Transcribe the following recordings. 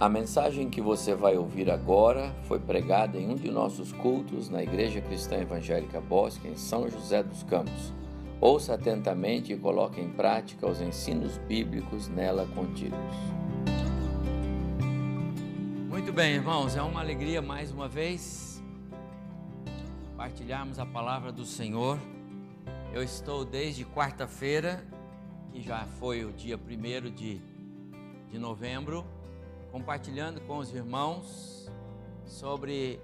A mensagem que você vai ouvir agora foi pregada em um de nossos cultos na Igreja Cristã Evangélica Bosque, em São José dos Campos. Ouça atentamente e coloque em prática os ensinos bíblicos nela contidos. Muito bem, irmãos, é uma alegria mais uma vez partilharmos a palavra do Senhor. Eu estou desde quarta-feira, que já foi o dia primeiro de, de novembro, compartilhando com os irmãos sobre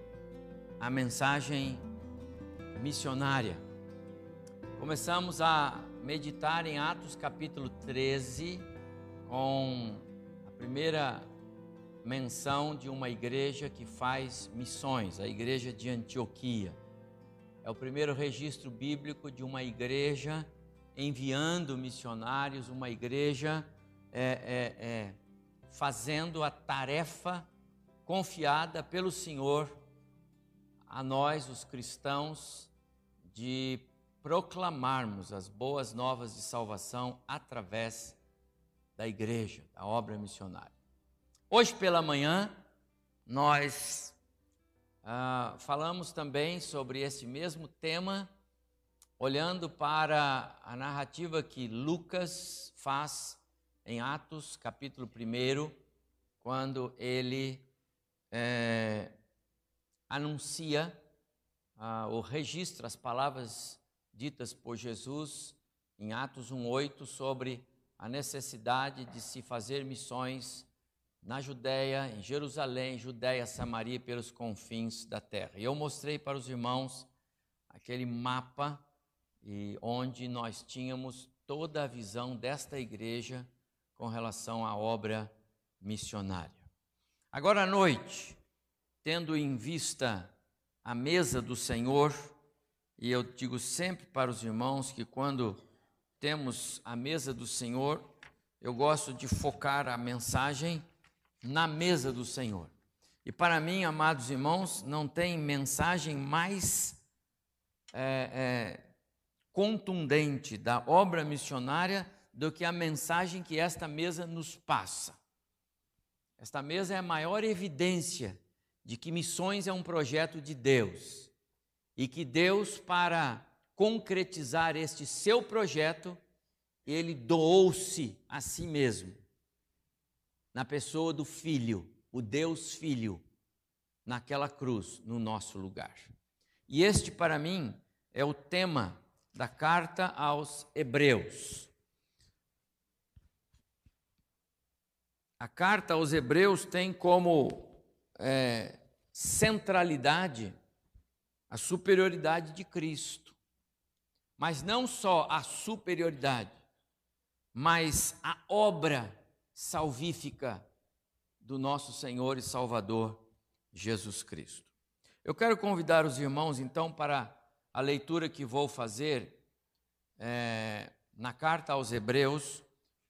a mensagem missionária. Começamos a meditar em Atos capítulo 13, com a primeira menção de uma igreja que faz missões, a igreja de Antioquia. É o primeiro registro bíblico de uma igreja enviando missionários, uma igreja é, é, é fazendo a tarefa confiada pelo Senhor a nós, os cristãos, de proclamarmos as boas novas de salvação através da igreja, da obra missionária. Hoje pela manhã, nós ah, falamos também sobre esse mesmo tema, olhando para a narrativa que Lucas faz em Atos, capítulo 1, quando ele é, anuncia ah, o registro, as palavras ditas por Jesus em Atos 1,8 sobre a necessidade de se fazer missões na Judéia, em Jerusalém, Judéia, Samaria e pelos confins da terra. E eu mostrei para os irmãos aquele mapa e onde nós tínhamos toda a visão desta igreja com relação à obra missionária. Agora à noite, tendo em vista a mesa do Senhor, e eu digo sempre para os irmãos que quando temos a mesa do Senhor, eu gosto de focar a mensagem na mesa do Senhor. E para mim, amados irmãos, não tem mensagem mais é, é, contundente da obra missionária do que a mensagem que esta mesa nos passa. Esta mesa é a maior evidência de que missões é um projeto de Deus e que Deus, para concretizar este seu projeto, ele doou-se a si mesmo, na pessoa do Filho, o Deus Filho, naquela cruz, no nosso lugar. E este, para mim, é o tema da carta aos Hebreus. A carta aos Hebreus tem como é, centralidade a superioridade de Cristo. Mas não só a superioridade, mas a obra salvífica do nosso Senhor e Salvador Jesus Cristo. Eu quero convidar os irmãos, então, para a leitura que vou fazer é, na carta aos Hebreus,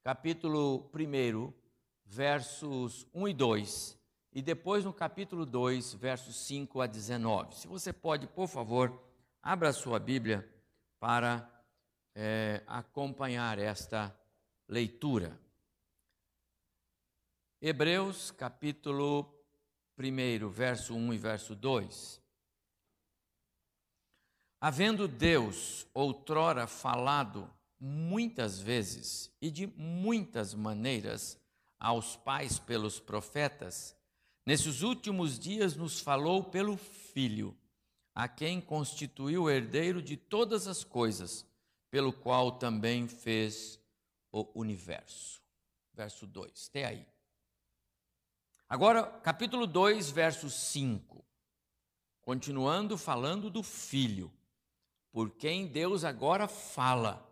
capítulo 1 versos 1 e 2, e depois no capítulo 2, versos 5 a 19. Se você pode, por favor, abra a sua Bíblia para é, acompanhar esta leitura. Hebreus, capítulo 1, verso 1 e verso 2. Havendo Deus outrora falado muitas vezes e de muitas maneiras aos pais pelos profetas, nesses últimos dias nos falou pelo Filho, a quem constituiu o herdeiro de todas as coisas, pelo qual também fez o universo. Verso 2, até aí. Agora, capítulo 2, verso 5. Continuando falando do Filho, por quem Deus agora fala,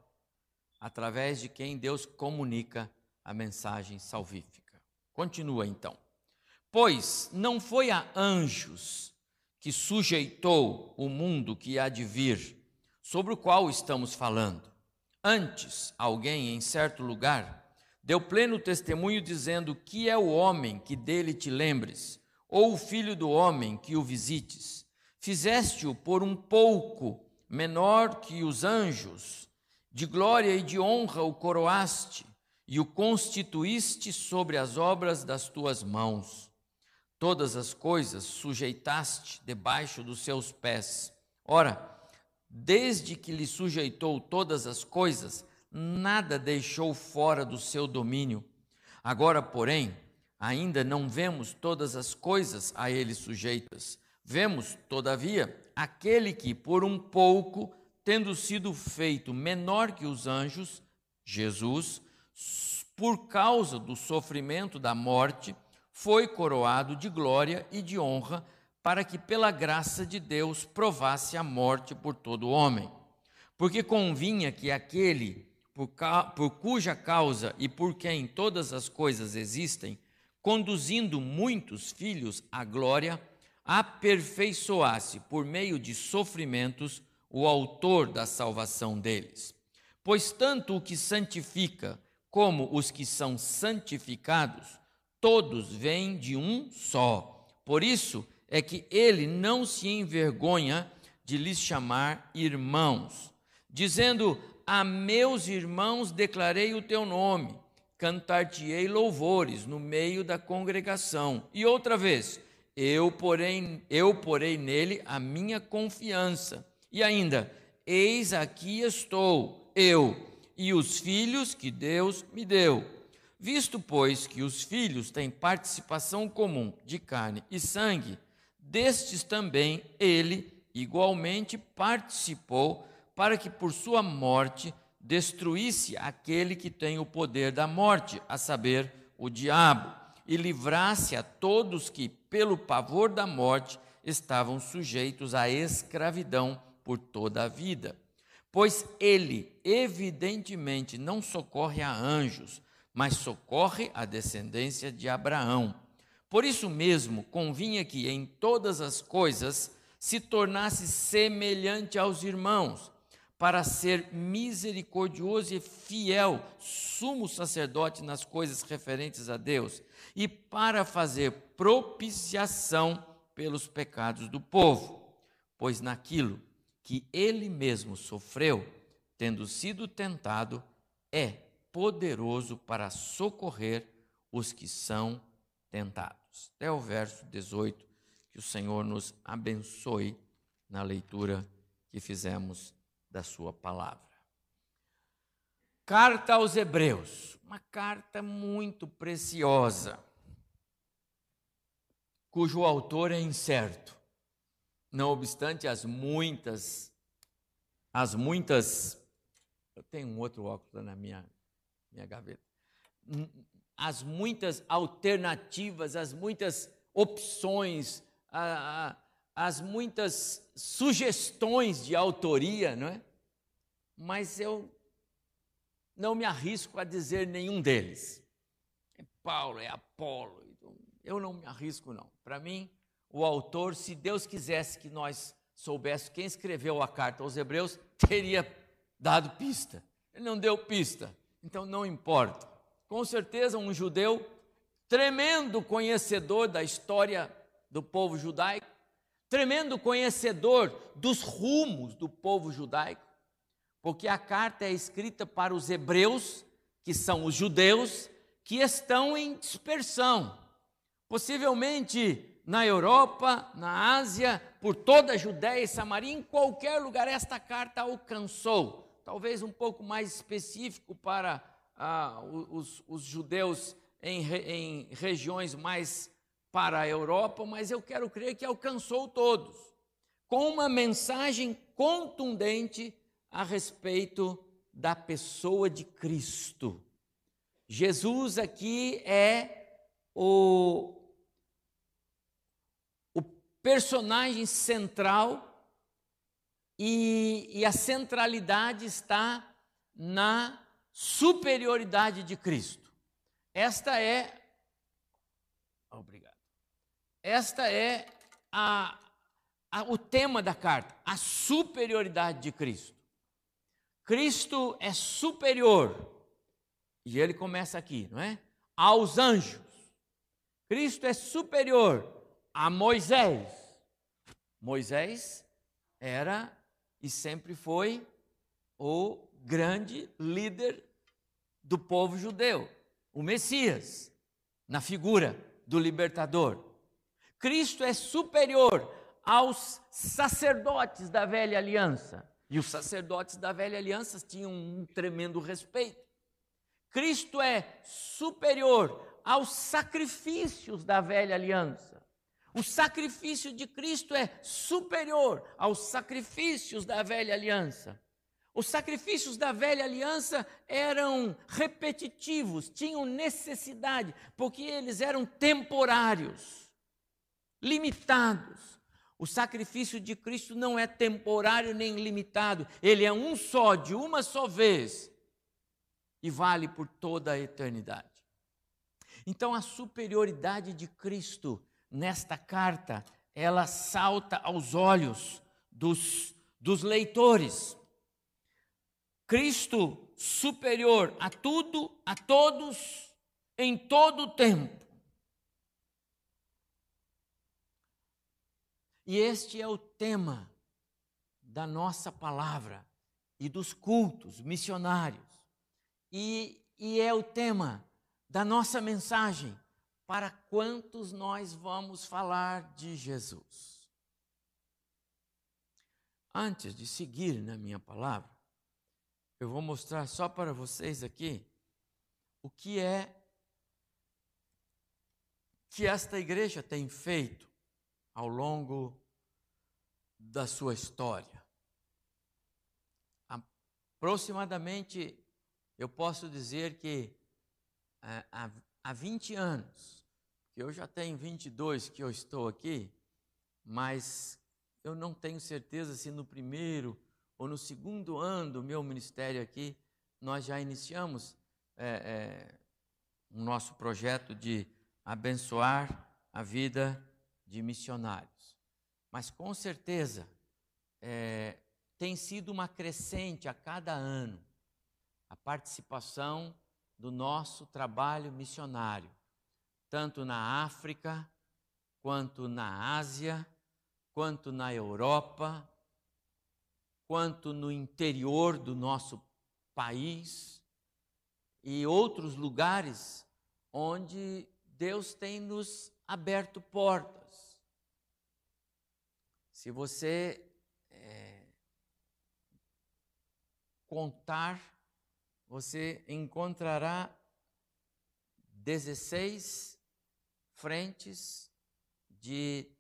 através de quem Deus comunica a mensagem salvífica. Continua então. Pois não foi a anjos que sujeitou o mundo que há de vir, sobre o qual estamos falando. Antes, alguém em certo lugar deu pleno testemunho dizendo que é o homem que dele te lembres, ou o filho do homem que o visites. Fizeste-o por um pouco menor que os anjos, de glória e de honra o coroaste e o constituíste sobre as obras das tuas mãos. Todas as coisas sujeitaste debaixo dos seus pés. Ora, desde que lhe sujeitou todas as coisas, nada deixou fora do seu domínio. Agora, porém, ainda não vemos todas as coisas a ele sujeitas. Vemos, todavia, aquele que, por um pouco, tendo sido feito menor que os anjos, Jesus, por causa do sofrimento da morte, foi coroado de glória e de honra, para que pela graça de Deus provasse a morte por todo homem. Porque convinha que aquele por, por cuja causa e por quem todas as coisas existem, conduzindo muitos filhos à glória, aperfeiçoasse por meio de sofrimentos o autor da salvação deles. Pois tanto o que santifica como os que são santificados, todos vêm de um só. Por isso é que ele não se envergonha de lhes chamar irmãos, dizendo: A meus irmãos declarei o teu nome, cantar-te-ei louvores no meio da congregação. E outra vez, eu porém, eu porei nele a minha confiança. E ainda, eis aqui estou, eu e os filhos que Deus me deu. Visto, pois, que os filhos têm participação comum de carne e sangue, destes também ele igualmente participou, para que por sua morte destruísse aquele que tem o poder da morte, a saber, o diabo, e livrasse a todos que, pelo pavor da morte, estavam sujeitos à escravidão por toda a vida pois ele evidentemente não socorre a anjos, mas socorre a descendência de Abraão. Por isso mesmo, convinha que em todas as coisas se tornasse semelhante aos irmãos, para ser misericordioso e fiel, sumo sacerdote nas coisas referentes a Deus, e para fazer propiciação pelos pecados do povo. Pois naquilo que ele mesmo sofreu, tendo sido tentado, é poderoso para socorrer os que são tentados. Até o verso 18, que o Senhor nos abençoe na leitura que fizemos da Sua palavra. Carta aos Hebreus, uma carta muito preciosa, cujo autor é incerto. Não obstante as muitas, as muitas, eu tenho um outro óculos na minha, minha gaveta, as muitas alternativas, as muitas opções, a, a, as muitas sugestões de autoria, não é? Mas eu não me arrisco a dizer nenhum deles. É Paulo, é Apolo, então eu não me arrisco não. Para mim, o autor, se Deus quisesse que nós soubéssemos quem escreveu a carta aos Hebreus, teria dado pista. Ele não deu pista, então não importa. Com certeza, um judeu tremendo conhecedor da história do povo judaico, tremendo conhecedor dos rumos do povo judaico, porque a carta é escrita para os hebreus, que são os judeus, que estão em dispersão. Possivelmente na Europa, na Ásia, por toda a Judéia e Samaria, em qualquer lugar esta carta alcançou. Talvez um pouco mais específico para ah, os, os, judeus em, em regiões mais para a Europa, mas eu quero crer que alcançou todos, com uma mensagem contundente a respeito da pessoa de Cristo. Jesus aqui é o personagem central e, e a centralidade está na superioridade de Cristo. Esta é. Obrigado. Esta é a, a, o tema da carta, a superioridade de Cristo. Cristo é superior, e ele começa aqui, não é? Aos anjos. Cristo é superior a Moisés. Moisés era e sempre foi o grande líder do povo judeu, o Messias, na figura do libertador. Cristo é superior aos sacerdotes da velha aliança. E os sacerdotes da velha aliança tinham um tremendo respeito. Cristo é superior aos sacrifícios da velha aliança. O sacrifício de Cristo é superior aos sacrifícios da velha aliança. Os sacrifícios da velha aliança eram repetitivos, tinham necessidade, porque eles eram temporários, limitados. O sacrifício de Cristo não é temporário nem limitado, ele é um só, de uma só vez, e vale por toda a eternidade. Então, a superioridade de Cristo nesta carta, ela salta aos olhos dos, dos leitores. Cristo superior a tudo, a todos, em todo o tempo. E este é o tema da nossa palavra e dos cultos missionários. E, e é o tema da nossa mensagem para quantos nós vamos falar de Jesus. Antes de seguir na minha palavra, eu vou mostrar só para vocês aqui o que é que esta igreja tem feito ao longo da sua história. Aproximadamente, eu posso dizer que é, há, há 20 anos, que eu já tenho 22 que eu estou aqui, mas eu não tenho certeza se no primeiro ou no segundo ano do meu ministério aqui, nós já iniciamos é, é, o nosso projeto de abençoar a vida de missionários. Mas com certeza é, tem sido uma crescente a cada ano a participação do nosso trabalho missionário, tanto na África, quanto na Ásia, quanto na Europa, quanto no interior do nosso país e outros lugares onde Deus tem nos aberto portas. Se você é, contar, você encontrará 16 frentes de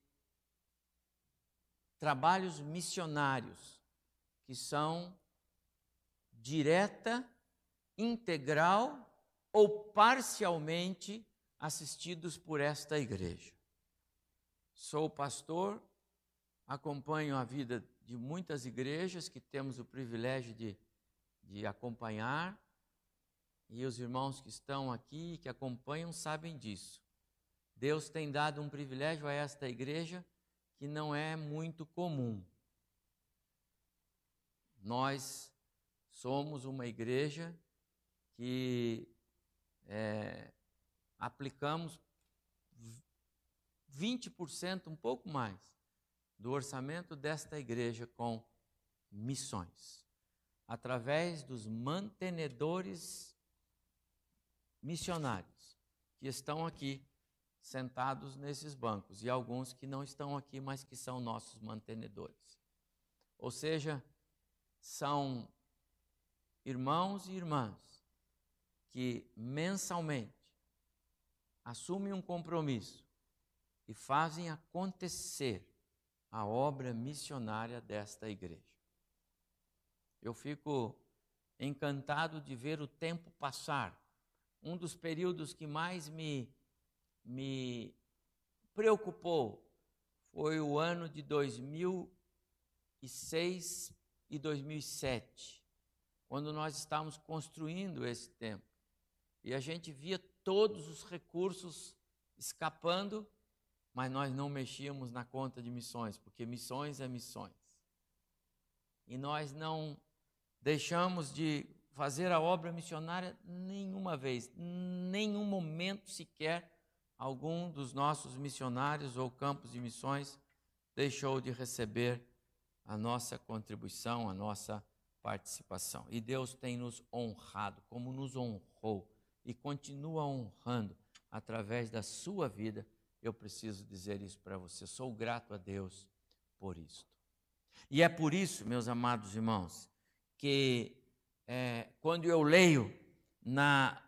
trabalhos missionários que são direta, integral ou parcialmente assistidos por esta igreja. Sou pastor, acompanho a vida de muitas igrejas que temos o privilégio de, de acompanhar, e os irmãos que estão aqui, que acompanham, sabem disso. Deus tem dado um privilégio a esta igreja que não é muito comum. Nós somos uma igreja que é, aplicamos 20%, um pouco mais, do orçamento desta igreja com missões, através dos mantenedores missionários que estão aqui sentados nesses bancos e alguns que não estão aqui, mas que são nossos mantenedores. Ou seja, são irmãos e irmãs que mensalmente assumem um compromisso e fazem acontecer a obra missionária desta igreja. Eu fico encantado de ver o tempo passar. Um dos períodos que mais me, me preocupou foi o ano de 2006 e 2007, quando nós estávamos construindo esse templo. E a gente via todos os recursos escapando, mas nós não mexíamos na conta de missões, porque missões é missões. E nós não deixamos de fazer a obra missionária nenhuma vez, nenhum momento sequer algum dos nossos missionários ou campos de missões deixou de receber a nossa contribuição, a nossa participação. E Deus tem nos honrado, como nos honrou e continua honrando através da sua vida. Eu preciso dizer isso para você. Sou grato a Deus por isto. E é por isso, meus amados irmãos, que é, quando eu leio na,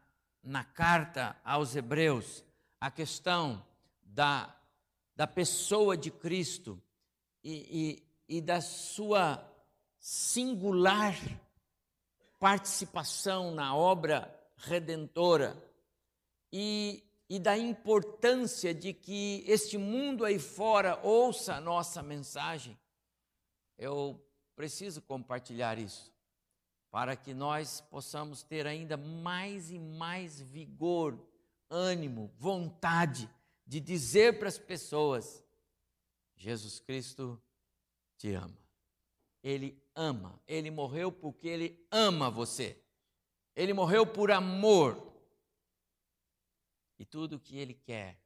na carta aos Hebreus a questão da, da pessoa de Cristo e, e, e da sua singular participação na obra redentora e, e da importância de que este mundo aí fora ouça a nossa mensagem, eu preciso compartilhar isso para que nós possamos ter ainda mais e mais vigor, ânimo, vontade de dizer para as pessoas: Jesus Cristo te ama. Ele ama. Ele morreu porque ele ama você. Ele morreu por amor. E tudo o que ele quer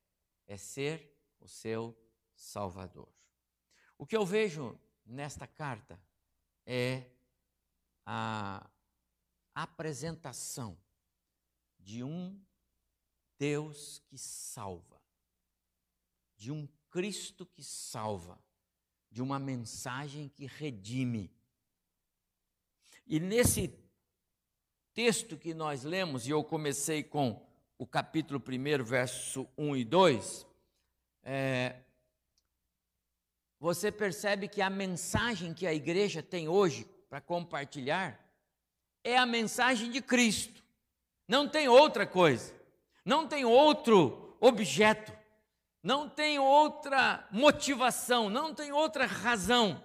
é ser o seu Salvador. O que eu vejo nesta carta é a apresentação de um Deus que salva, de um Cristo que salva de uma mensagem que redime. E nesse texto que nós lemos, e eu comecei com o capítulo 1, verso 1 e 2, é, você percebe que a mensagem que a igreja tem hoje para compartilhar é a mensagem de Cristo. Não tem outra coisa, não tem outro objeto não tem outra motivação, não tem outra razão.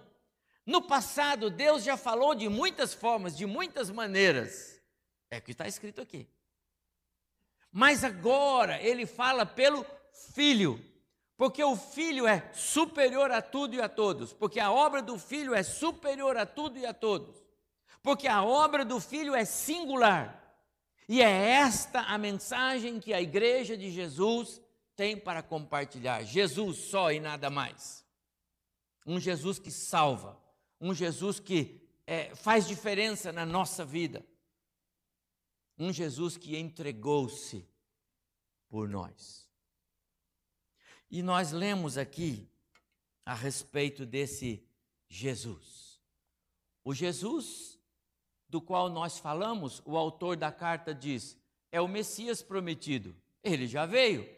No passado, Deus já falou de muitas formas, de muitas maneiras. É o que está escrito aqui. Mas agora ele fala pelo Filho, porque o Filho é superior a tudo e a todos, porque a obra do Filho é superior a tudo e a todos, porque a obra do Filho é singular. E é esta a mensagem que a igreja de Jesus tem para compartilhar? Jesus só e nada mais. Um Jesus que salva, um Jesus que é, faz diferença na nossa vida, um Jesus que entregou-se por nós. E nós lemos aqui a respeito desse Jesus. O Jesus do qual nós falamos, o autor da carta diz, é o Messias prometido. Ele já veio.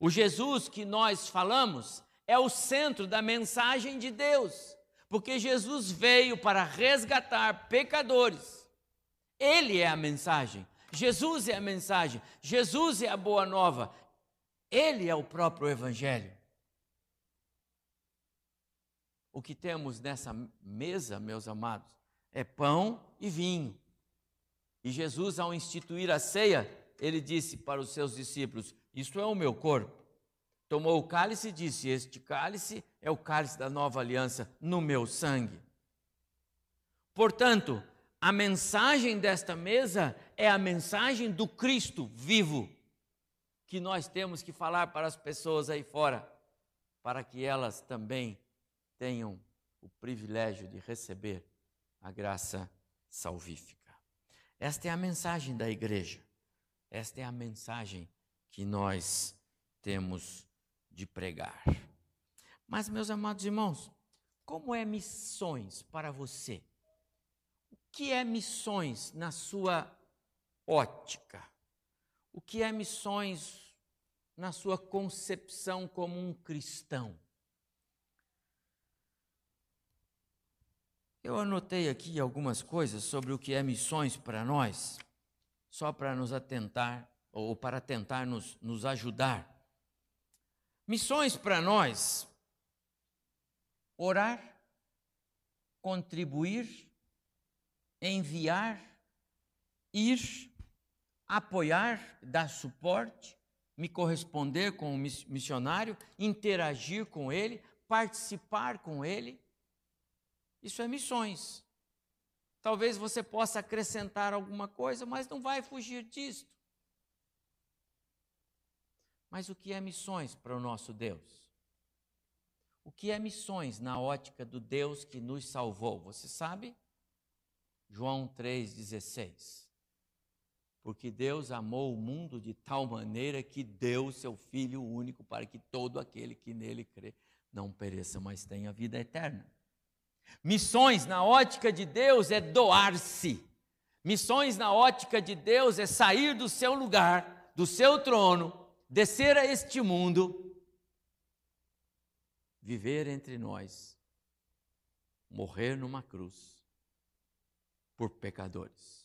O Jesus que nós falamos é o centro da mensagem de Deus, porque Jesus veio para resgatar pecadores. Ele é a mensagem. Jesus é a mensagem. Jesus é a boa nova. Ele é o próprio Evangelho. O que temos nessa mesa, meus amados, é pão e vinho. E Jesus, ao instituir a ceia, ele disse para os seus discípulos: isto é o meu corpo. Tomou o cálice e disse: Este cálice é o cálice da nova aliança no meu sangue. Portanto, a mensagem desta mesa é a mensagem do Cristo vivo, que nós temos que falar para as pessoas aí fora, para que elas também tenham o privilégio de receber a graça salvífica. Esta é a mensagem da igreja, esta é a mensagem que nós temos de pregar. Mas, meus amados irmãos, como é missões para você? O que é missões na sua ótica? O que é missões na sua concepção como um cristão? Eu anotei aqui algumas coisas sobre o que é missões para nós, só para nos atentar ou para tentar nos, nos ajudar. Missões para nós: orar, contribuir, enviar, ir, apoiar, dar suporte, me corresponder com o missionário, interagir com ele, participar com ele. Isso é missões. Talvez você possa acrescentar alguma coisa, mas não vai fugir disto. Mas o que é missões para o nosso Deus? O que é missões na ótica do Deus que nos salvou? Você sabe? João 3,16. Porque Deus amou o mundo de tal maneira que deu seu Filho único para que todo aquele que nele crê não pereça, mas tenha vida eterna. Missões na ótica de Deus é doar-se. Missões na ótica de Deus é sair do seu lugar, do seu trono, descer a este mundo, viver entre nós, morrer numa cruz por pecadores.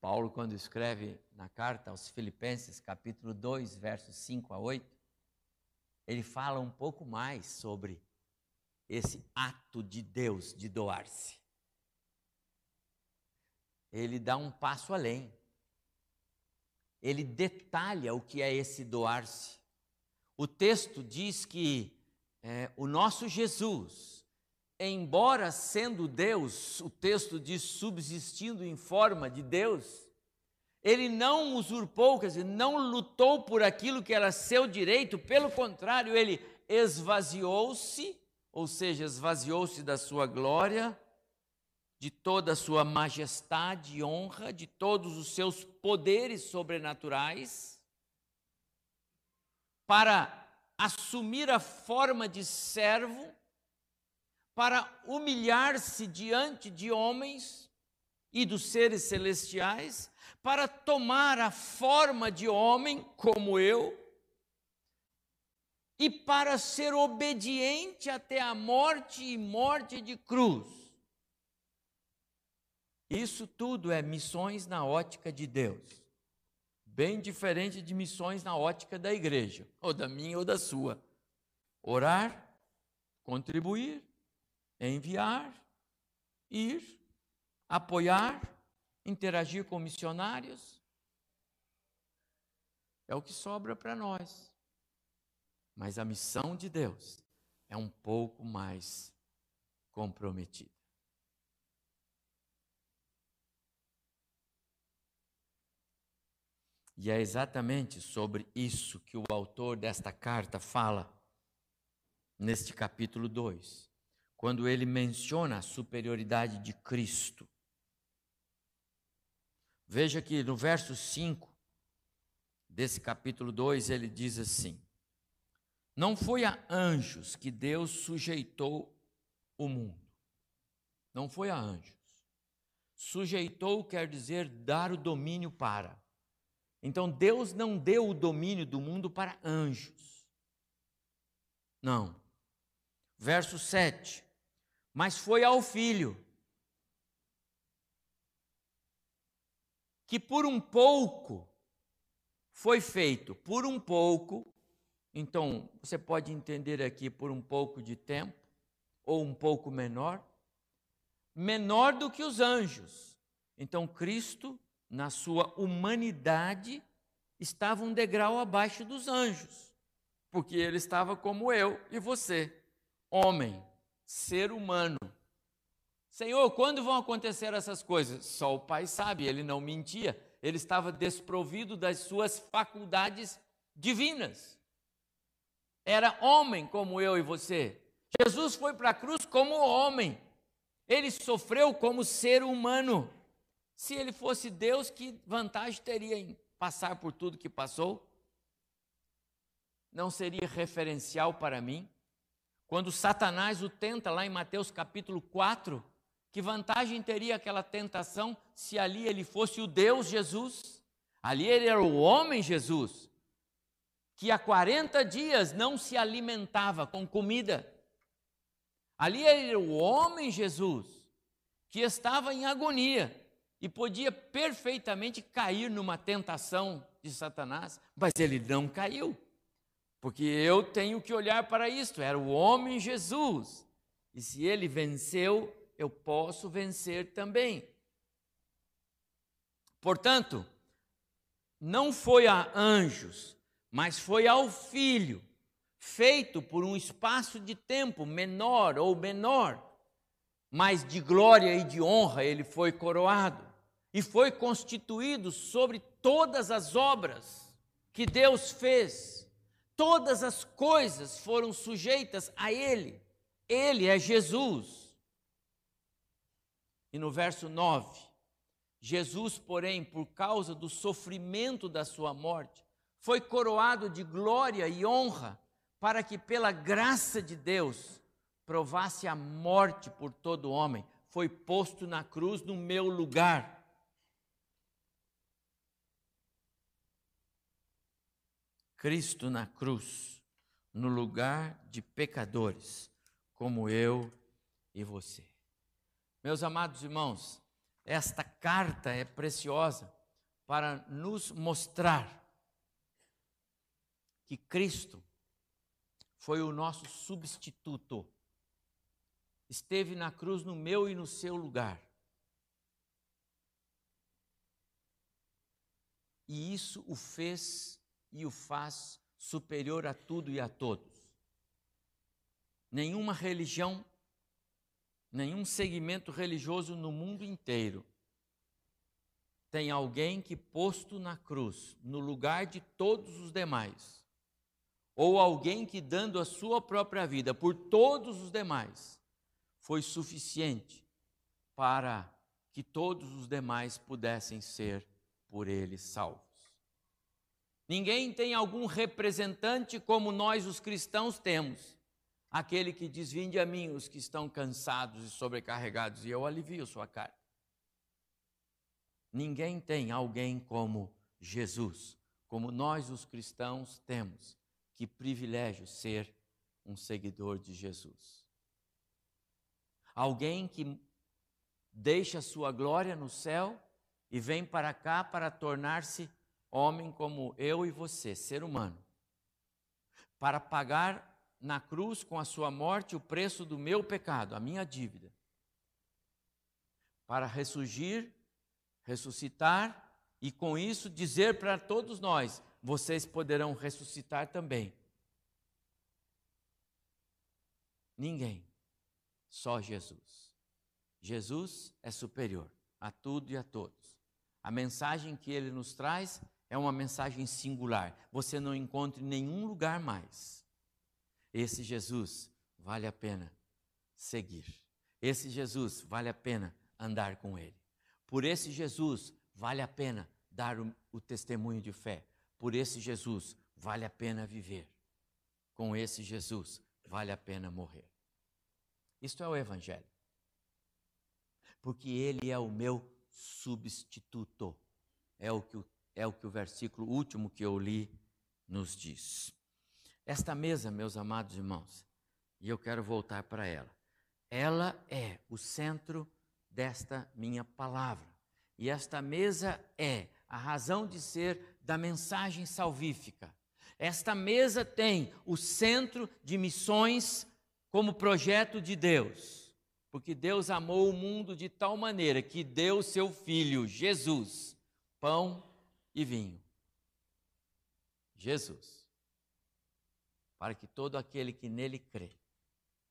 Paulo, quando escreve na carta aos Filipenses, capítulo 2, versos 5 a 8, ele fala um pouco mais sobre esse ato de Deus de doar-se. Ele dá um passo além. Ele detalha o que é esse doar-se. O texto diz que é, o nosso Jesus, embora sendo Deus, o texto diz subsistindo em forma de Deus, ele não usurpou, quer dizer, não lutou por aquilo que era seu direito, pelo contrário, ele esvaziou-se, ou seja, esvaziou-se da sua glória, de toda a sua majestade e honra, de todos os seus poderes sobrenaturais, para assumir a forma de servo, para humilhar-se diante de homens e dos seres celestiais, para tomar a forma de homem como eu e para ser obediente até a morte e morte de cruz. Isso tudo é missões na ótica de Deus. Bem diferente de missões na ótica da igreja, ou da minha ou da sua. Orar, contribuir, enviar, ir, apoiar, interagir com missionários. É o que sobra para nós. Mas a missão de Deus é um pouco mais comprometida. E é exatamente sobre isso que o autor desta carta fala neste capítulo 2, quando ele menciona a superioridade de Cristo Veja que no verso 5 desse capítulo 2 ele diz assim: Não foi a anjos que Deus sujeitou o mundo. Não foi a anjos. Sujeitou quer dizer dar o domínio para. Então Deus não deu o domínio do mundo para anjos. Não. Verso 7. Mas foi ao filho que por um pouco foi feito, por um pouco, então você pode entender aqui por um pouco de tempo, ou um pouco menor, menor do que os anjos. Então Cristo, na sua humanidade, estava um degrau abaixo dos anjos, porque ele estava como eu e você, homem, ser humano. Senhor, quando vão acontecer essas coisas? Só o Pai sabe, ele não mentia, ele estava desprovido das suas faculdades divinas. Era homem como eu e você. Jesus foi para a cruz como homem, ele sofreu como ser humano. Se ele fosse Deus, que vantagem teria em passar por tudo que passou? Não seria referencial para mim? Quando Satanás o tenta lá em Mateus capítulo 4, que vantagem teria aquela tentação se ali ele fosse o Deus Jesus? Ali ele era o homem Jesus, que há 40 dias não se alimentava com comida. Ali ele era o homem Jesus, que estava em agonia e podia perfeitamente cair numa tentação de Satanás, mas ele não caiu, porque eu tenho que olhar para isto: era o homem Jesus, e se ele venceu, eu posso vencer também. Portanto, não foi a anjos, mas foi ao filho, feito por um espaço de tempo menor ou menor, mas de glória e de honra ele foi coroado e foi constituído sobre todas as obras que Deus fez. Todas as coisas foram sujeitas a ele. Ele é Jesus. E no verso 9, Jesus, porém, por causa do sofrimento da sua morte, foi coroado de glória e honra, para que pela graça de Deus provasse a morte por todo homem. Foi posto na cruz no meu lugar. Cristo na cruz, no lugar de pecadores, como eu e você. Meus amados irmãos, esta carta é preciosa para nos mostrar que Cristo foi o nosso substituto. Esteve na cruz no meu e no seu lugar. E isso o fez e o faz superior a tudo e a todos. Nenhuma religião nenhum segmento religioso no mundo inteiro tem alguém que, posto na cruz, no lugar de todos os demais, ou alguém que, dando a sua própria vida por todos os demais, foi suficiente para que todos os demais pudessem ser por ele salvos. Ninguém tem algum representante como nós, os cristãos, temos aquele que diz: Vinde a mim os que estão cansados e sobrecarregados, e eu alivio sua carga. Ninguém tem alguém como Jesus, como nós os cristãos temos. Que privilégio ser um seguidor de Jesus. Alguém que deixa sua glória no céu e vem para cá para tornar-se homem como eu e você, ser humano, para pagar na cruz com a sua morte o preço do meu pecado, a minha dívida, para ressurgir, ressuscitar e com isso dizer para todos nós: vocês poderão ressuscitar também. Ninguém, só Jesus. Jesus é superior a tudo e a todos. A mensagem que ele nos traz é uma mensagem singular. Você não encontra em nenhum lugar mais. Esse Jesus vale a pena seguir. Esse Jesus vale a pena andar com ele. Por esse Jesus vale a pena dar o, o testemunho de fé. Por esse Jesus vale a pena viver. Com esse Jesus vale a pena morrer. Isto é o Evangelho. Porque ele é o meu substituto. É o que o, é o, que o versículo último que eu li nos diz. Esta mesa, meus amados irmãos, e eu quero voltar para ela, ela é o centro desta minha palavra. E esta mesa é a razão de ser da mensagem salvífica. Esta mesa tem o centro de missões como projeto de Deus. Porque Deus amou o mundo de tal maneira que deu seu filho, Jesus, pão e vinho. Jesus para que todo aquele que nele crê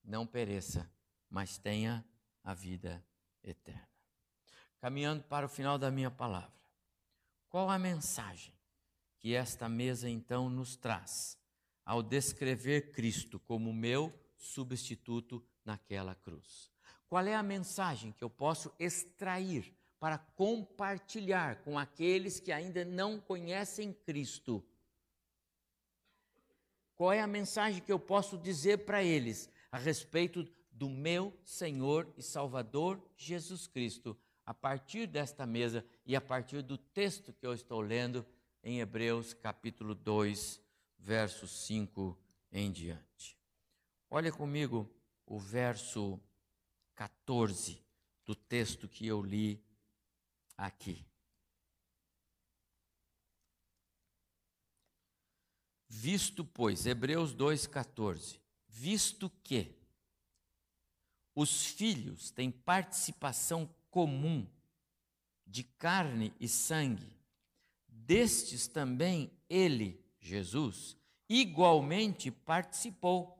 não pereça, mas tenha a vida eterna. Caminhando para o final da minha palavra, qual a mensagem que esta mesa então nos traz ao descrever Cristo como meu substituto naquela cruz? Qual é a mensagem que eu posso extrair para compartilhar com aqueles que ainda não conhecem Cristo qual é a mensagem que eu posso dizer para eles a respeito do meu Senhor e Salvador Jesus Cristo, a partir desta mesa e a partir do texto que eu estou lendo em Hebreus capítulo 2, verso 5 em diante. Olha comigo o verso 14 do texto que eu li aqui. Visto, pois, Hebreus 2,14, visto que os filhos têm participação comum de carne e sangue, destes também ele, Jesus, igualmente participou,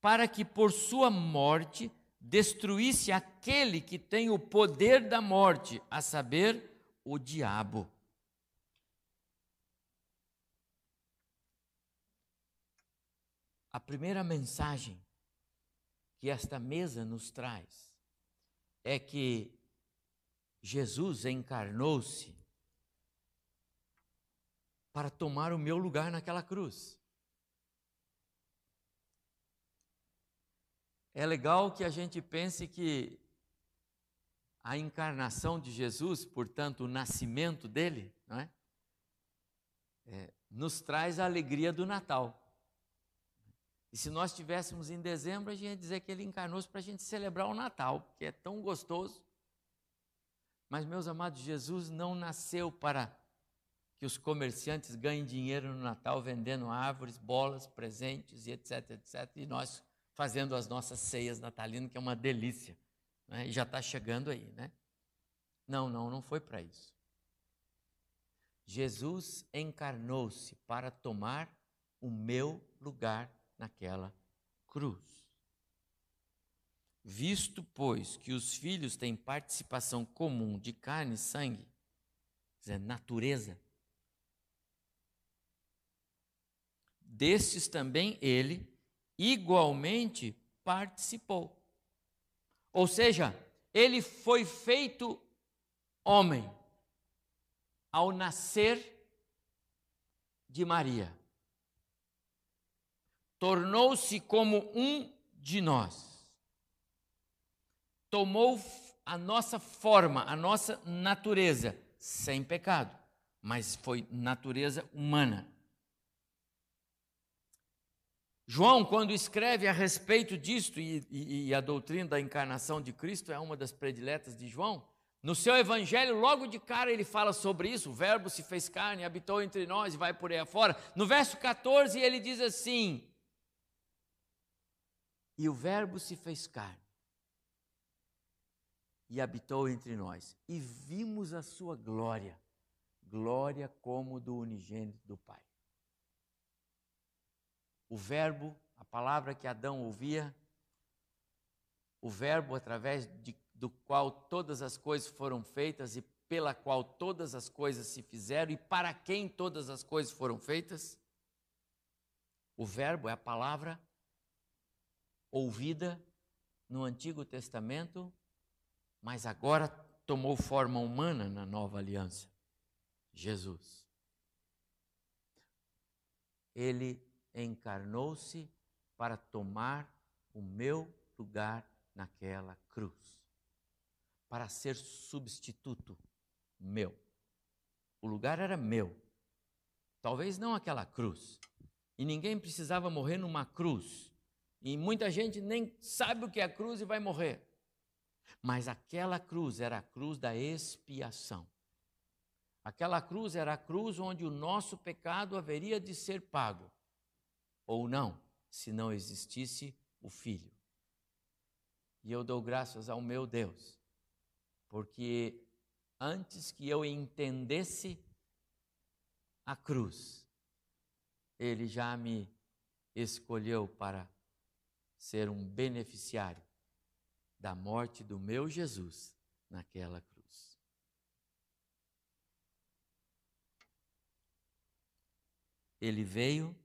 para que por sua morte destruísse aquele que tem o poder da morte, a saber, o diabo a primeira mensagem que esta mesa nos traz é que Jesus encarnou-se para tomar o meu lugar naquela cruz. É legal que a gente pense que a encarnação de Jesus, portanto, o nascimento dele, não é? é nos traz a alegria do Natal. E se nós estivéssemos em dezembro, a gente ia dizer que ele encarnou-se para a gente celebrar o Natal, que é tão gostoso. Mas, meus amados, Jesus não nasceu para que os comerciantes ganhem dinheiro no Natal vendendo árvores, bolas, presentes e etc, etc. E nós fazendo as nossas ceias natalinas, que é uma delícia. Né? E já está chegando aí, né? Não, não, não foi para isso. Jesus encarnou-se para tomar o meu lugar naquela cruz. Visto, pois, que os filhos têm participação comum de carne e sangue, natureza, destes também ele igualmente participou. Ou seja, ele foi feito homem ao nascer de Maria tornou-se como um de nós. Tomou a nossa forma, a nossa natureza, sem pecado, mas foi natureza humana. João, quando escreve a respeito disto, e, e, e, a doutrina da encarnação de Cristo é uma das prediletas de João, no seu evangelho, logo de cara, ele fala sobre isso: o Verbo se fez carne, habitou entre nós e vai por aí afora. No verso 14, ele diz assim: e o Verbo se fez carne e habitou entre nós, e vimos a sua glória, glória como do unigênito do Pai. O Verbo, a palavra que Adão ouvia, o Verbo através de, do qual todas as coisas foram feitas e pela qual todas as coisas se fizeram e para quem todas as coisas foram feitas. O Verbo é a palavra ouvida no Antigo Testamento, mas agora tomou forma humana na nova aliança. Jesus. Ele encarnou-se para tomar o meu lugar naquela cruz, para ser substituto meu. O lugar era meu, talvez não aquela cruz, e ninguém precisava morrer numa cruz e muita gente nem sabe o que é cruz e vai morrer. Mas aquela cruz era a cruz da expiação. Aquela cruz era a cruz onde o nosso pecado haveria de ser pago. Ou não, se não existisse o Filho. E eu dou graças ao meu Deus, porque antes que eu entendesse a cruz, Ele já me escolheu para ser um beneficiário da morte do meu Jesus naquela cruz. Ele veio,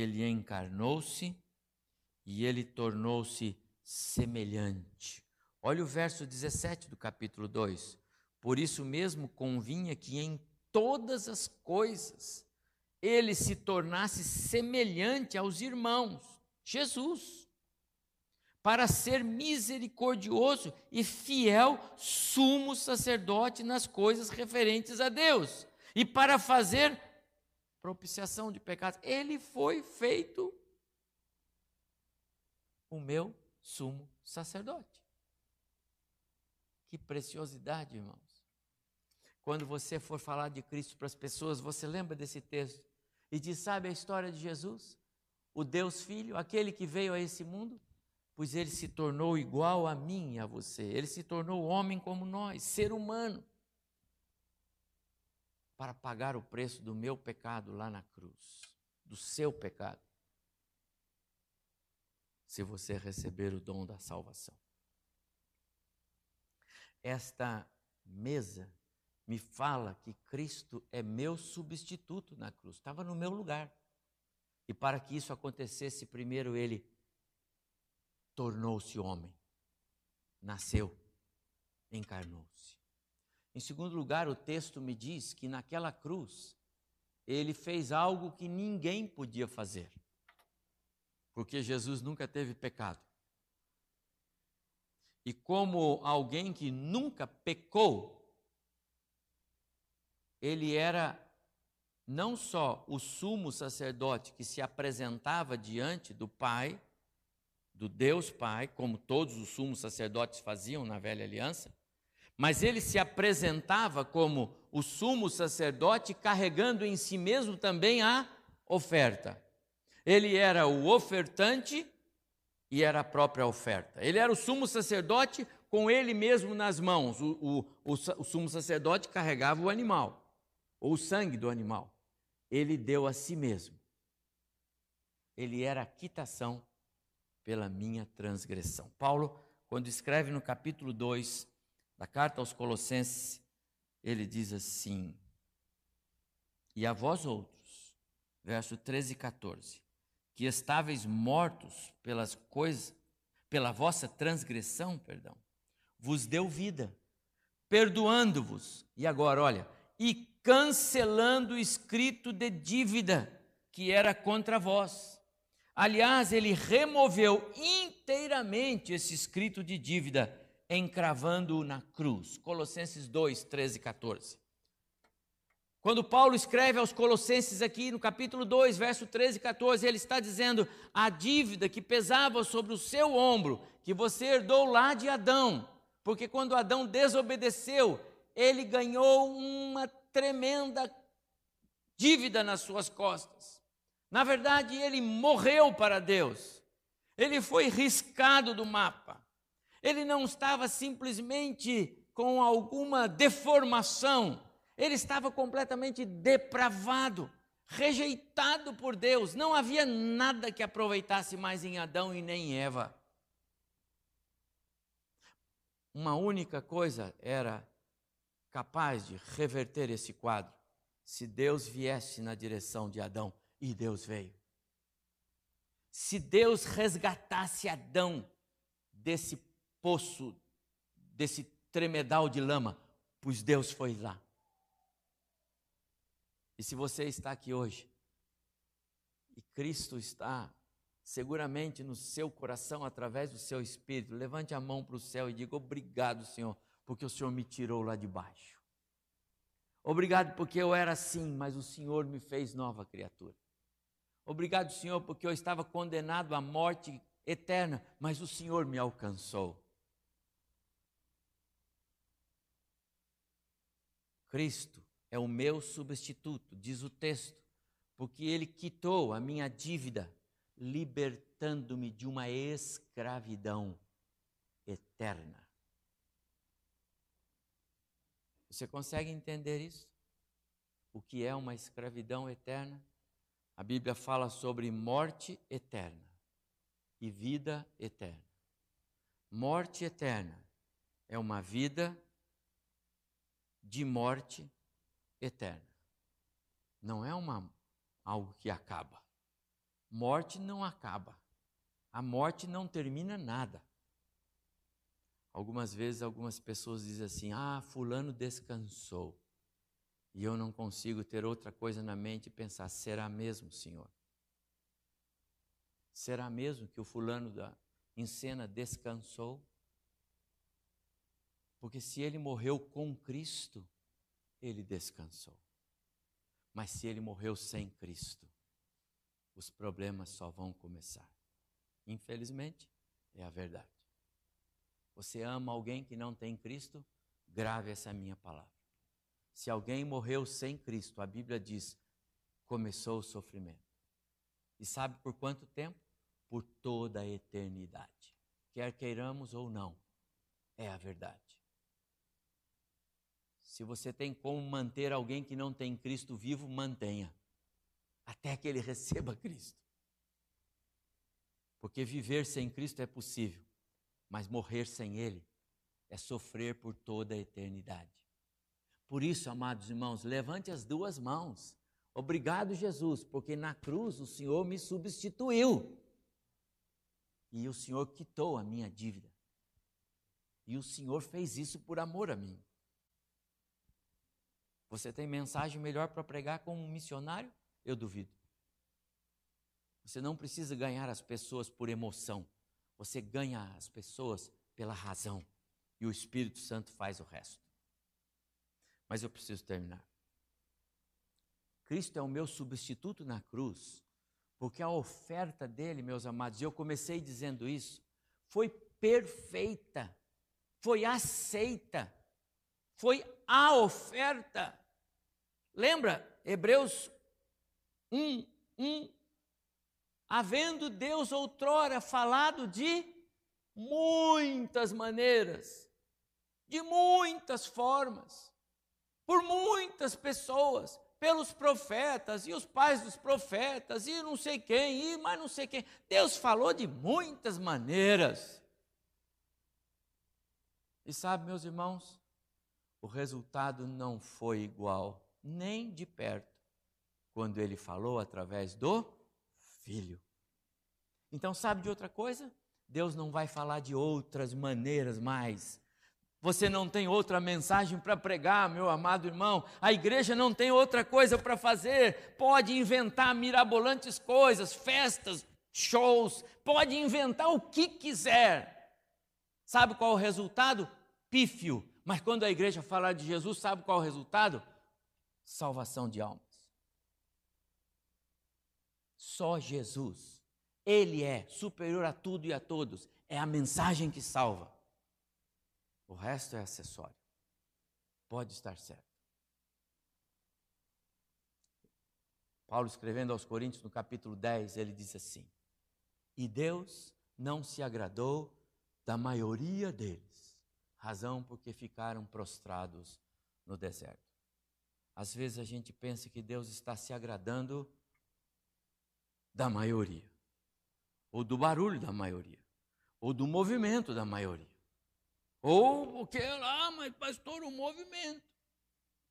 ele encarnou-se e ele tornou-se semelhante. Olha o verso 17 do capítulo 2. Por isso mesmo convinha que em todas as coisas ele se tornasse semelhante aos irmãos Jesus, para ser misericordioso e fiel sumo sacerdote nas coisas referentes a Deus, e para fazer propiciação de pecados. Ele foi feito o meu sumo sacerdote. Que preciosidade, irmãos. Quando você for falar de Cristo para as pessoas, você lembra desse texto e diz: Sabe a história de Jesus? o Deus Filho, aquele que veio a esse mundo? Pois ele se tornou igual a mim e a você. Ele se tornou homem como nós, ser humano, para pagar o preço do meu pecado lá na cruz, do seu pecado. Se você receber o dom da salvação. Esta mesa me fala que Cristo é meu substituto na cruz, estava no meu lugar. E para que isso acontecesse, primeiro ele tornou-se homem, nasceu, encarnou-se. Em segundo lugar, o texto me diz que naquela cruz ele fez algo que ninguém podia fazer, porque Jesus nunca teve pecado. E como alguém que nunca pecou, ele era não só o sumo sacerdote que se apresentava diante do Pai, do Deus Pai, como todos os sumos sacerdotes faziam na velha aliança, mas ele se apresentava como o sumo sacerdote carregando em si mesmo também a oferta. Ele era o ofertante e era a própria oferta. Ele era o sumo sacerdote com ele mesmo nas mãos. O, o, o, o sumo sacerdote carregava o animal, ou o sangue do animal. Ele deu a si mesmo. Ele era a quitação pela minha transgressão. Paulo, quando escreve no capítulo 2 da carta aos Colossenses, ele diz assim: E a vós outros, verso 13 e 14, que estáveis mortos pelas coisas, pela vossa transgressão, perdão, vos deu vida, perdoando-vos. E agora, olha, e cancelando o escrito de dívida que era contra vós Aliás, ele removeu inteiramente esse escrito de dívida, encravando-o na cruz. Colossenses 2, 13 e 14. Quando Paulo escreve aos Colossenses aqui no capítulo 2, verso 13 e 14, ele está dizendo: a dívida que pesava sobre o seu ombro, que você herdou lá de Adão, porque quando Adão desobedeceu, ele ganhou uma tremenda dívida nas suas costas. Na verdade, ele morreu para Deus. Ele foi riscado do mapa. Ele não estava simplesmente com alguma deformação. Ele estava completamente depravado, rejeitado por Deus. Não havia nada que aproveitasse mais em Adão e nem em Eva. Uma única coisa era capaz de reverter esse quadro: se Deus viesse na direção de Adão e Deus veio. Se Deus resgatasse Adão desse poço, desse tremedal de lama, pois Deus foi lá. E se você está aqui hoje, e Cristo está seguramente no seu coração através do seu espírito, levante a mão para o céu e diga: Obrigado, Senhor, porque o Senhor me tirou lá de baixo. Obrigado porque eu era assim, mas o Senhor me fez nova criatura. Obrigado, Senhor, porque eu estava condenado à morte eterna, mas o Senhor me alcançou. Cristo é o meu substituto, diz o texto, porque ele quitou a minha dívida, libertando-me de uma escravidão eterna. Você consegue entender isso? O que é uma escravidão eterna? A Bíblia fala sobre morte eterna e vida eterna. Morte eterna é uma vida de morte eterna. Não é uma algo que acaba. Morte não acaba. A morte não termina nada. Algumas vezes algumas pessoas dizem assim: "Ah, fulano descansou". E eu não consigo ter outra coisa na mente e pensar: será mesmo, Senhor? Será mesmo que o fulano da, em cena descansou? Porque se ele morreu com Cristo, ele descansou. Mas se ele morreu sem Cristo, os problemas só vão começar. Infelizmente, é a verdade. Você ama alguém que não tem Cristo? Grave essa minha palavra. Se alguém morreu sem Cristo, a Bíblia diz, começou o sofrimento. E sabe por quanto tempo? Por toda a eternidade. Quer queiramos ou não, é a verdade. Se você tem como manter alguém que não tem Cristo vivo, mantenha, até que ele receba Cristo. Porque viver sem Cristo é possível, mas morrer sem Ele é sofrer por toda a eternidade. Por isso, amados irmãos, levante as duas mãos. Obrigado, Jesus, porque na cruz o Senhor me substituiu. e o Senhor quitou a minha dívida. E o Senhor fez isso por amor a mim. Você tem mensagem melhor para pregar como um missionário? Eu duvido. Você não precisa ganhar as pessoas por emoção. Você ganha as pessoas pela razão. E o Espírito Santo faz o resto. Mas eu preciso terminar. Cristo é o meu substituto na cruz, porque a oferta dele, meus amados, e eu comecei dizendo isso, foi perfeita, foi aceita, foi a oferta. Lembra? Hebreus 1, 1. Havendo Deus outrora falado de muitas maneiras, de muitas formas, por muitas pessoas, pelos profetas e os pais dos profetas e não sei quem, e mais não sei quem. Deus falou de muitas maneiras. E sabe, meus irmãos, o resultado não foi igual, nem de perto, quando ele falou através do Filho. Então, sabe de outra coisa? Deus não vai falar de outras maneiras mais você não tem outra mensagem para pregar, meu amado irmão. A igreja não tem outra coisa para fazer. Pode inventar mirabolantes coisas, festas, shows, pode inventar o que quiser. Sabe qual é o resultado? Pífio. Mas quando a igreja falar de Jesus, sabe qual é o resultado? Salvação de almas. Só Jesus. Ele é superior a tudo e a todos. É a mensagem que salva. O resto é acessório. Pode estar certo. Paulo escrevendo aos Coríntios no capítulo 10, ele diz assim: E Deus não se agradou da maioria deles, razão porque ficaram prostrados no deserto. Às vezes a gente pensa que Deus está se agradando da maioria, ou do barulho da maioria, ou do movimento da maioria. Ou porque ah, mas pastor, o movimento.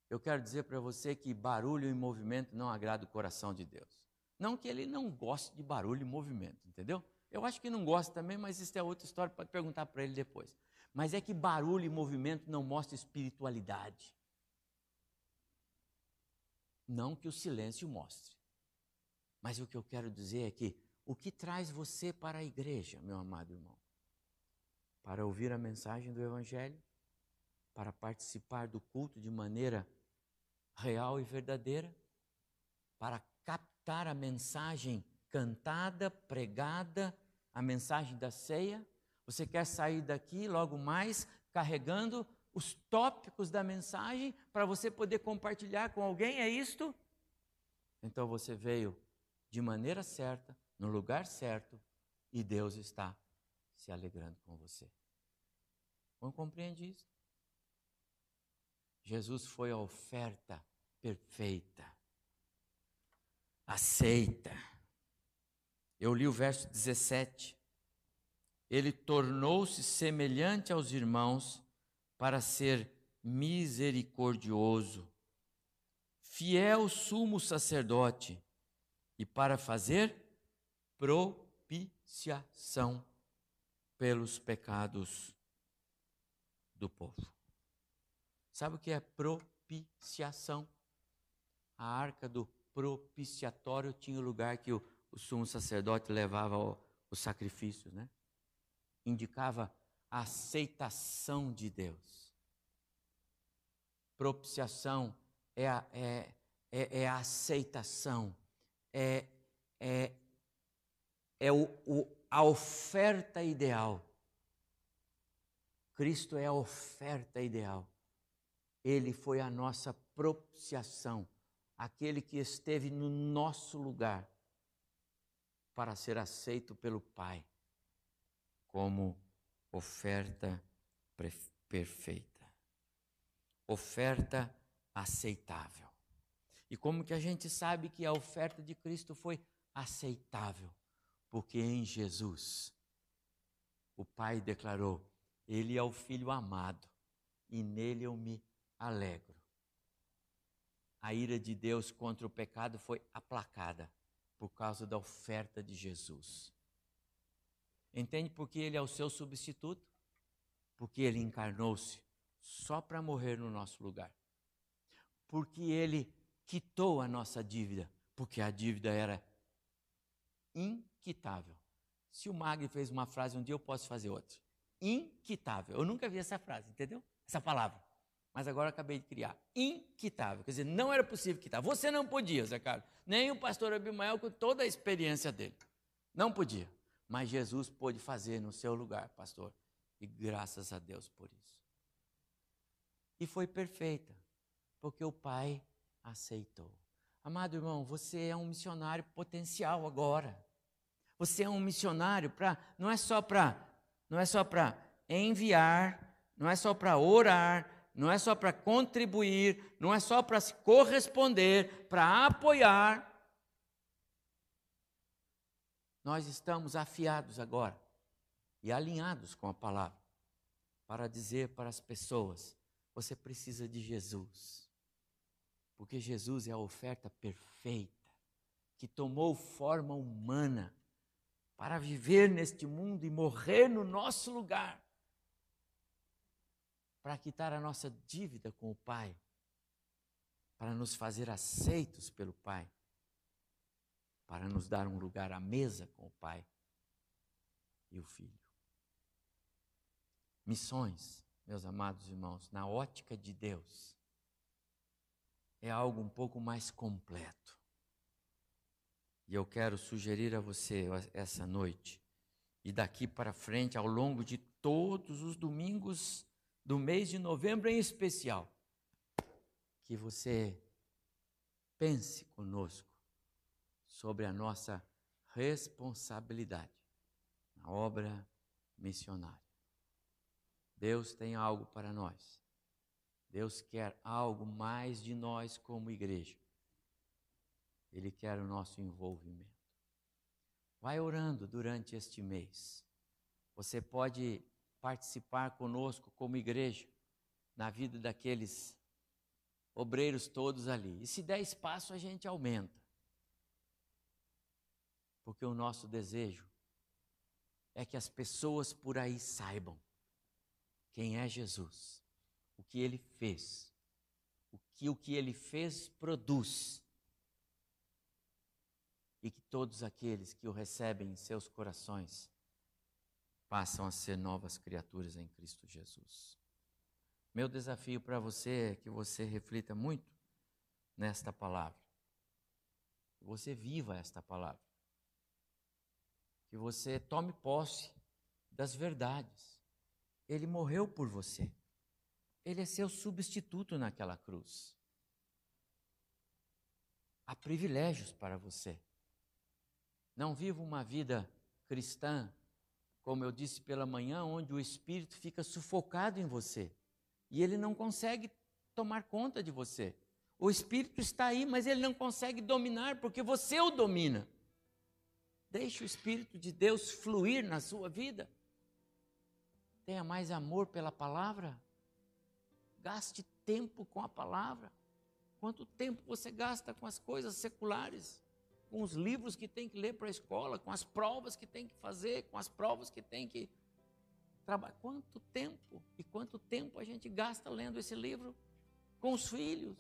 Eu quero dizer para você que barulho e movimento não agrada o coração de Deus. Não que ele não goste de barulho e movimento, entendeu? Eu acho que não gosta também, mas isso é outra história, pode perguntar para ele depois. Mas é que barulho e movimento não mostra espiritualidade. Não que o silêncio mostre. Mas o que eu quero dizer é que o que traz você para a igreja, meu amado irmão? para ouvir a mensagem do Evangelho, para participar do culto de maneira real e verdadeira, para captar a mensagem cantada, pregada, a mensagem da ceia. Você quer sair daqui logo mais carregando os tópicos da mensagem para você poder compartilhar com alguém? É isto? Então você veio de maneira certa, no lugar certo, e Deus está se alegrando com você. Não compreende isso? Jesus foi a oferta perfeita, aceita. Eu li o verso 17. Ele tornou-se semelhante aos irmãos para ser misericordioso, fiel sumo sacerdote e para fazer propiciação pelos pecados do povo. Sabe o que é propiciação? A arca do propiciatório tinha o lugar que o, o sumo sacerdote levava os sacrifícios, né? Indicava a aceitação de Deus. Propiciação é a, é, é, é a aceitação, é, é, é o, o, a oferta ideal Cristo é a oferta ideal. Ele foi a nossa propiciação, aquele que esteve no nosso lugar para ser aceito pelo Pai como oferta perfeita. Oferta aceitável. E como que a gente sabe que a oferta de Cristo foi aceitável? Porque em Jesus o Pai declarou: ele é o filho amado e nele eu me alegro. A ira de Deus contra o pecado foi aplacada por causa da oferta de Jesus. Entende por que ele é o seu substituto? Porque ele encarnou-se só para morrer no nosso lugar. Porque ele quitou a nossa dívida, porque a dívida era inquitável. Se o Magri fez uma frase um dia, eu posso fazer outra. Inquitável. Eu nunca vi essa frase, entendeu? Essa palavra. Mas agora acabei de criar. Inquitável. Quer dizer, não era possível quitar. Você não podia, Zé Carlos. Nem o pastor Abimael com toda a experiência dele. Não podia. Mas Jesus pôde fazer no seu lugar, pastor. E graças a Deus por isso. E foi perfeita, porque o Pai aceitou. Amado irmão, você é um missionário potencial agora. Você é um missionário para não é só para não é só para enviar, não é só para orar, não é só para contribuir, não é só para se corresponder, para apoiar. Nós estamos afiados agora e alinhados com a palavra para dizer para as pessoas: você precisa de Jesus. Porque Jesus é a oferta perfeita, que tomou forma humana para viver neste mundo e morrer no nosso lugar, para quitar a nossa dívida com o Pai, para nos fazer aceitos pelo Pai, para nos dar um lugar à mesa com o Pai e o Filho. Missões, meus amados irmãos, na ótica de Deus, é algo um pouco mais completo. E eu quero sugerir a você essa noite, e daqui para frente, ao longo de todos os domingos do mês de novembro em especial, que você pense conosco sobre a nossa responsabilidade na obra missionária. Deus tem algo para nós. Deus quer algo mais de nós como igreja. Ele quer o nosso envolvimento. Vai orando durante este mês. Você pode participar conosco como igreja na vida daqueles obreiros todos ali. E se der espaço, a gente aumenta. Porque o nosso desejo é que as pessoas por aí saibam quem é Jesus, o que ele fez, o que o que ele fez produz e que todos aqueles que o recebem em seus corações passam a ser novas criaturas em Cristo Jesus. Meu desafio para você é que você reflita muito nesta palavra, você viva esta palavra, que você tome posse das verdades. Ele morreu por você, ele é seu substituto naquela cruz. Há privilégios para você. Não viva uma vida cristã, como eu disse pela manhã, onde o espírito fica sufocado em você e ele não consegue tomar conta de você. O espírito está aí, mas ele não consegue dominar porque você o domina. Deixe o espírito de Deus fluir na sua vida. Tenha mais amor pela palavra. Gaste tempo com a palavra. Quanto tempo você gasta com as coisas seculares? com os livros que tem que ler para a escola, com as provas que tem que fazer, com as provas que tem que trabalhar. Quanto tempo e quanto tempo a gente gasta lendo esse livro com os filhos?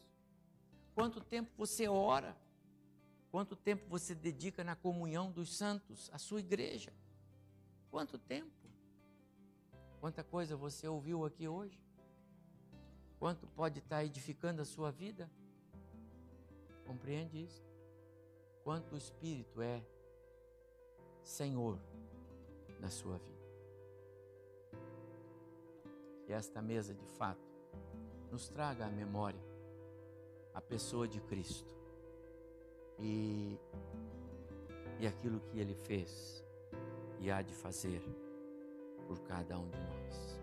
Quanto tempo você ora? Quanto tempo você dedica na comunhão dos santos, a sua igreja? Quanto tempo? Quanta coisa você ouviu aqui hoje? Quanto pode estar edificando a sua vida? Compreende isso? quanto o Espírito é Senhor na sua vida. Que esta mesa, de fato, nos traga à memória a pessoa de Cristo e, e aquilo que Ele fez e há de fazer por cada um de nós.